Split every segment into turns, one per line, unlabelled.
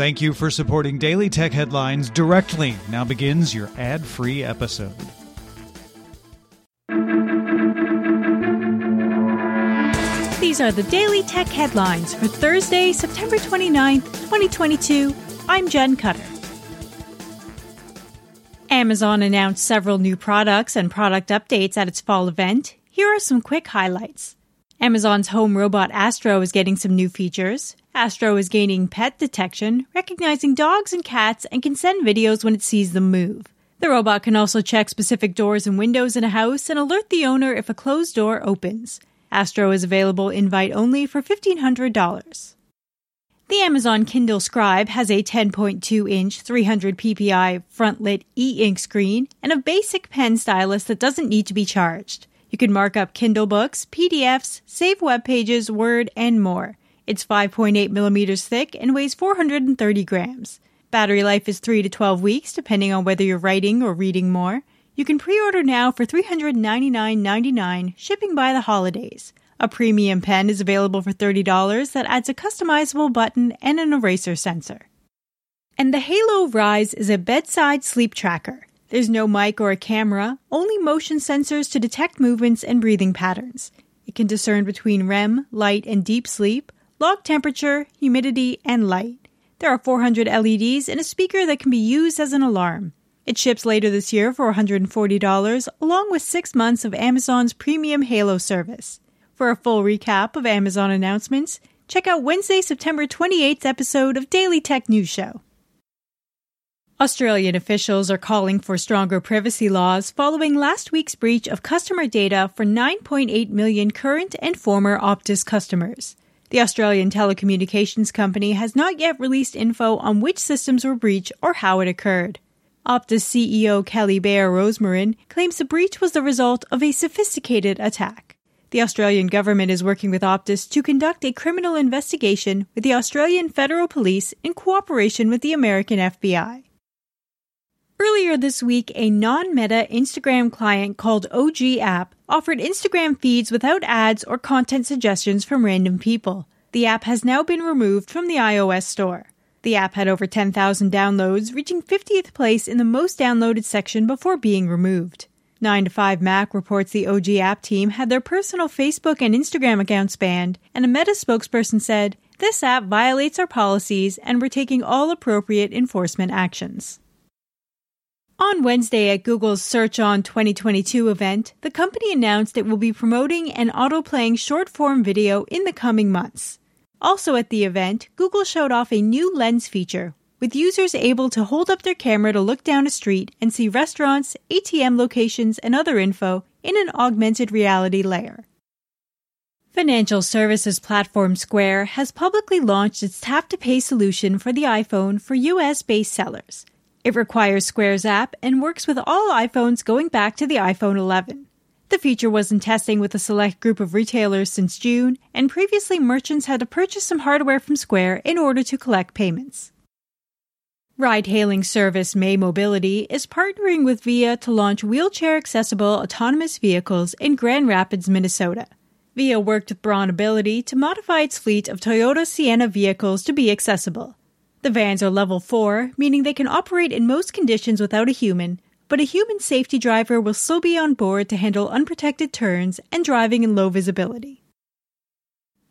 Thank you for supporting Daily Tech Headlines directly. Now begins your ad free episode.
These are the Daily Tech Headlines for Thursday, September 29th, 2022. I'm Jen Cutter. Amazon announced several new products and product updates at its fall event. Here are some quick highlights. Amazon's home robot Astro is getting some new features. Astro is gaining pet detection, recognizing dogs and cats, and can send videos when it sees them move. The robot can also check specific doors and windows in a house and alert the owner if a closed door opens. Astro is available invite only for $1,500. The Amazon Kindle Scribe has a 10.2 inch 300 ppi front lit e ink screen and a basic pen stylus that doesn't need to be charged. You can mark up Kindle books, PDFs, save web pages, Word, and more. It's 5.8 millimeters thick and weighs 430 grams. Battery life is 3 to 12 weeks, depending on whether you're writing or reading more. You can pre order now for $399.99, shipping by the holidays. A premium pen is available for $30 that adds a customizable button and an eraser sensor. And the Halo Rise is a bedside sleep tracker. There's no mic or a camera, only motion sensors to detect movements and breathing patterns. It can discern between REM, light, and deep sleep, log temperature, humidity, and light. There are 400 LEDs and a speaker that can be used as an alarm. It ships later this year for $140, along with six months of Amazon's premium Halo service. For a full recap of Amazon announcements, check out Wednesday, September 28th episode of Daily Tech News Show. Australian officials are calling for stronger privacy laws following last week's breach of customer data for 9.8 million current and former Optus customers. The Australian telecommunications company has not yet released info on which systems were breached or how it occurred. Optus CEO Kelly Bayer Rosmarin claims the breach was the result of a sophisticated attack. The Australian government is working with Optus to conduct a criminal investigation with the Australian Federal Police in cooperation with the American FBI. Earlier this week, a non meta Instagram client called OG App offered Instagram feeds without ads or content suggestions from random people. The app has now been removed from the iOS store. The app had over 10,000 downloads, reaching 50th place in the most downloaded section before being removed. 9 to 5 Mac reports the OG app team had their personal Facebook and Instagram accounts banned, and a Meta spokesperson said, This app violates our policies and we're taking all appropriate enforcement actions. On Wednesday at Google's Search On 2022 event, the company announced it will be promoting an auto-playing short-form video in the coming months. Also at the event, Google showed off a new lens feature, with users able to hold up their camera to look down a street and see restaurants, ATM locations, and other info in an augmented reality layer. Financial services platform Square has publicly launched its tap to pay solution for the iPhone for US based sellers. It requires Square's app and works with all iPhones going back to the iPhone 11. The feature was in testing with a select group of retailers since June, and previously merchants had to purchase some hardware from Square in order to collect payments. Ride hailing service May Mobility is partnering with Via to launch wheelchair accessible autonomous vehicles in Grand Rapids, Minnesota. Via worked with Braun Ability to modify its fleet of Toyota Sienna vehicles to be accessible. The vans are level 4, meaning they can operate in most conditions without a human, but a human safety driver will still be on board to handle unprotected turns and driving in low visibility.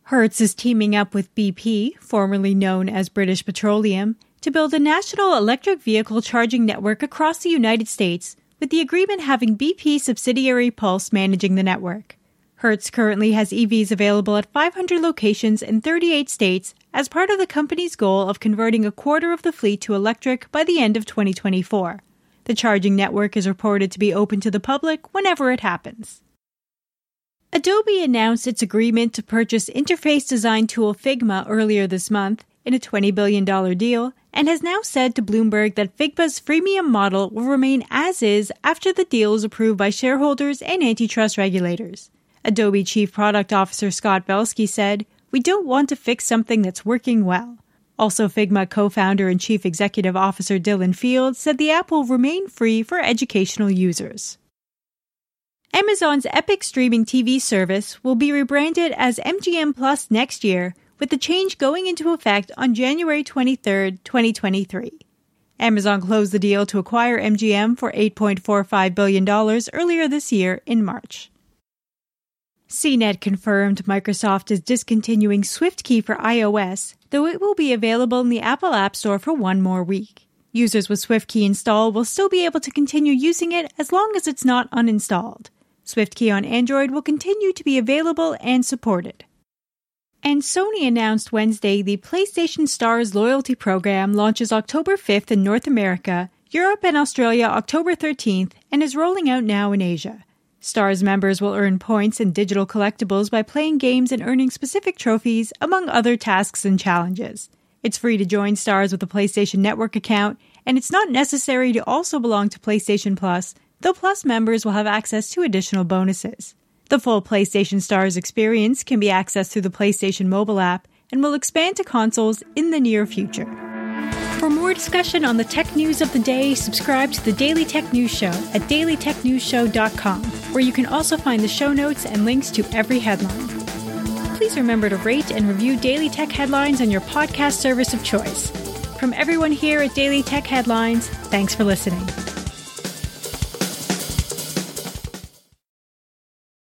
Hertz is teaming up with BP, formerly known as British Petroleum, to build a national electric vehicle charging network across the United States, with the agreement having BP subsidiary Pulse managing the network. Hertz currently has EVs available at 500 locations in 38 states as part of the company's goal of converting a quarter of the fleet to electric by the end of 2024. The charging network is reported to be open to the public whenever it happens. Adobe announced its agreement to purchase interface design tool Figma earlier this month in a $20 billion deal and has now said to Bloomberg that Figma's freemium model will remain as is after the deal is approved by shareholders and antitrust regulators. Adobe Chief Product Officer Scott Belsky said, We don't want to fix something that's working well. Also, Figma co founder and Chief Executive Officer Dylan Field said the app will remain free for educational users. Amazon's Epix streaming TV service will be rebranded as MGM Plus next year, with the change going into effect on January 23, 2023. Amazon closed the deal to acquire MGM for $8.45 billion earlier this year in March. CNET confirmed Microsoft is discontinuing SwiftKey for iOS, though it will be available in the Apple App Store for one more week. Users with SwiftKey installed will still be able to continue using it as long as it's not uninstalled. SwiftKey on Android will continue to be available and supported. And Sony announced Wednesday the PlayStation Stars loyalty program launches October 5th in North America, Europe and Australia October 13th, and is rolling out now in Asia. Stars members will earn points and digital collectibles by playing games and earning specific trophies, among other tasks and challenges. It's free to join Stars with a PlayStation Network account, and it's not necessary to also belong to PlayStation Plus, though Plus members will have access to additional bonuses. The full PlayStation Stars experience can be accessed through the PlayStation mobile app and will expand to consoles in the near future. For more discussion on the tech news of the day, subscribe to the Daily Tech News Show at dailytechnewsshow.com, where you can also find the show notes and links to every headline. Please remember to rate and review Daily Tech Headlines on your podcast service of choice. From everyone here at Daily Tech Headlines, thanks for listening.